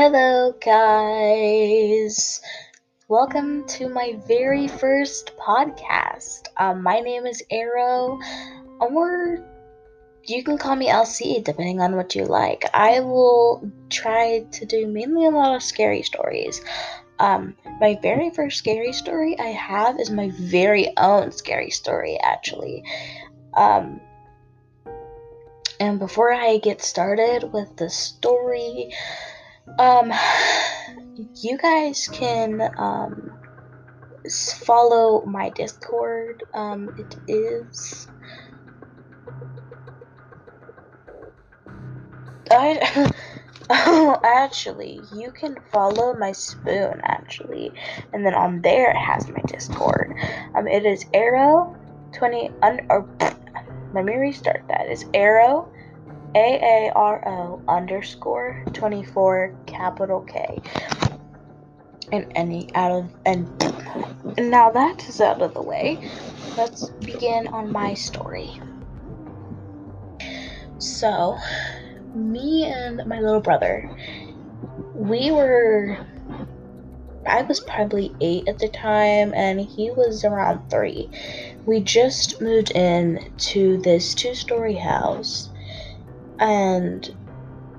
Hello, guys. Welcome to my very first podcast. Um, my name is Arrow, or you can call me LC, depending on what you like. I will try to do mainly a lot of scary stories. Um, my very first scary story I have is my very own scary story, actually. Um, and before I get started with the story, um, you guys can um, follow my Discord. Um, it is. I. Oh, actually, you can follow my spoon, actually. And then on there, it has my Discord. Um, it is arrow 20. Un- or, let me restart that. It's arrow a A R O underscore 24 capital K. And any out of and now that is out of the way, let's begin on my story. So, me and my little brother, we were I was probably eight at the time, and he was around three. We just moved in to this two story house and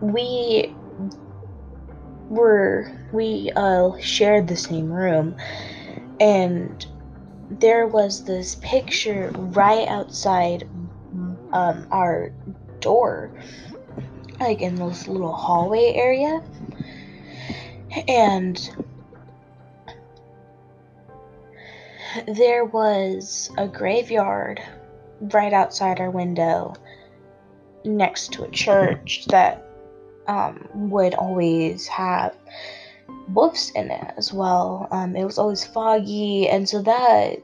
we were we uh shared the same room. And there was this picture right outside um our door like in this little hallway area. And there was a graveyard right outside our window next to a church that um, would always have wolves in it as well. Um, it was always foggy, and so that,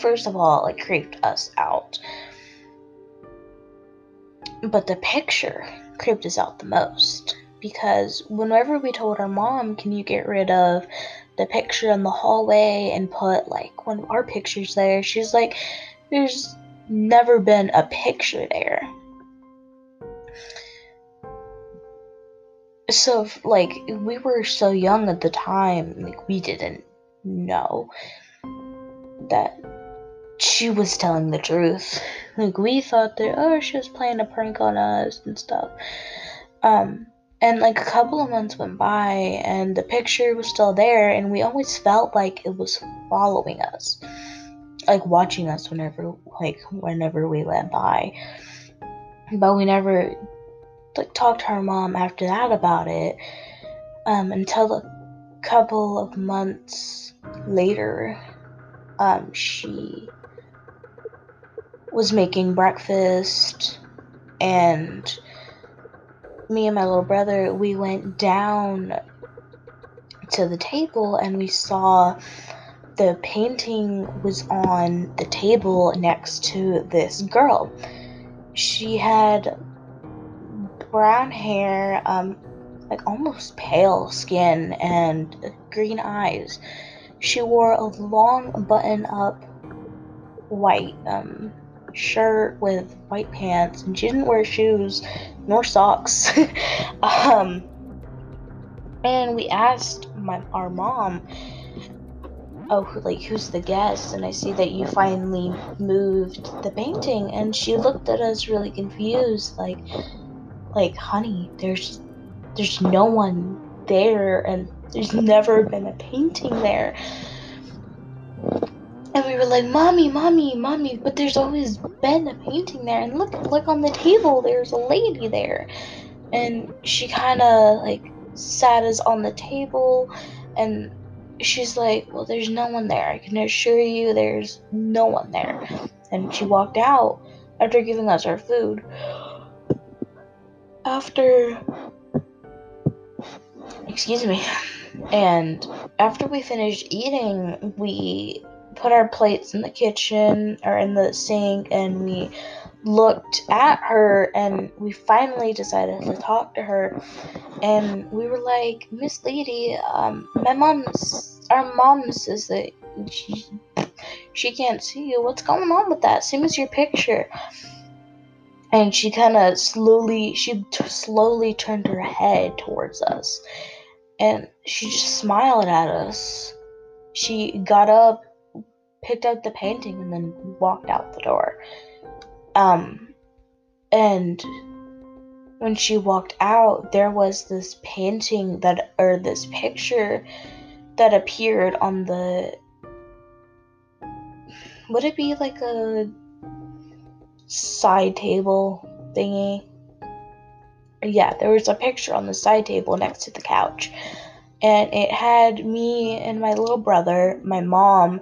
first of all, like creeped us out. But the picture creeped us out the most because whenever we told our mom, "Can you get rid of the picture in the hallway and put like one of our pictures there?" She's like, "There's never been a picture there." So like we were so young at the time like we didn't know that she was telling the truth. Like we thought that oh she was playing a prank on us and stuff. Um and like a couple of months went by and the picture was still there and we always felt like it was following us like watching us whenever like whenever we went by. But we never like talk to her mom after that about it um, until a couple of months later um, she was making breakfast and me and my little brother we went down to the table and we saw the painting was on the table next to this girl. She had brown hair, um, like almost pale skin, and green eyes. She wore a long button up white um, shirt with white pants, and she didn't wear shoes nor socks. um, and we asked my our mom, "Oh, like who's the guest?" And I see that you finally moved the painting, and she looked at us really confused, like like honey there's there's no one there and there's never been a painting there. And we were like mommy mommy mommy but there's always been a painting there. And look look on the table there's a lady there. And she kind of like sat us on the table and she's like well there's no one there. I can assure you there's no one there. And she walked out after giving us our food after excuse me and after we finished eating we put our plates in the kitchen or in the sink and we looked at her and we finally decided to talk to her and we were like miss lady um my mom our mom says that she she can't see you. What's going on with that? Same as your picture and she kind of slowly she t- slowly turned her head towards us and she just smiled at us. She got up, picked up the painting, and then walked out the door. Um, and when she walked out, there was this painting that, or this picture that appeared on the. Would it be like a side table thingy? Yeah, there was a picture on the side table next to the couch. And it had me and my little brother, my mom,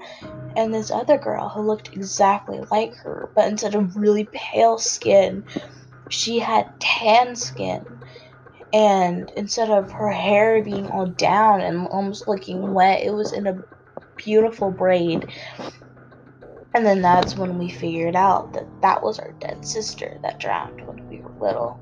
and this other girl who looked exactly like her, but instead of really pale skin, she had tan skin. And instead of her hair being all down and almost looking wet, it was in a beautiful braid. And then that's when we figured out that that was our dead sister that drowned when we were little.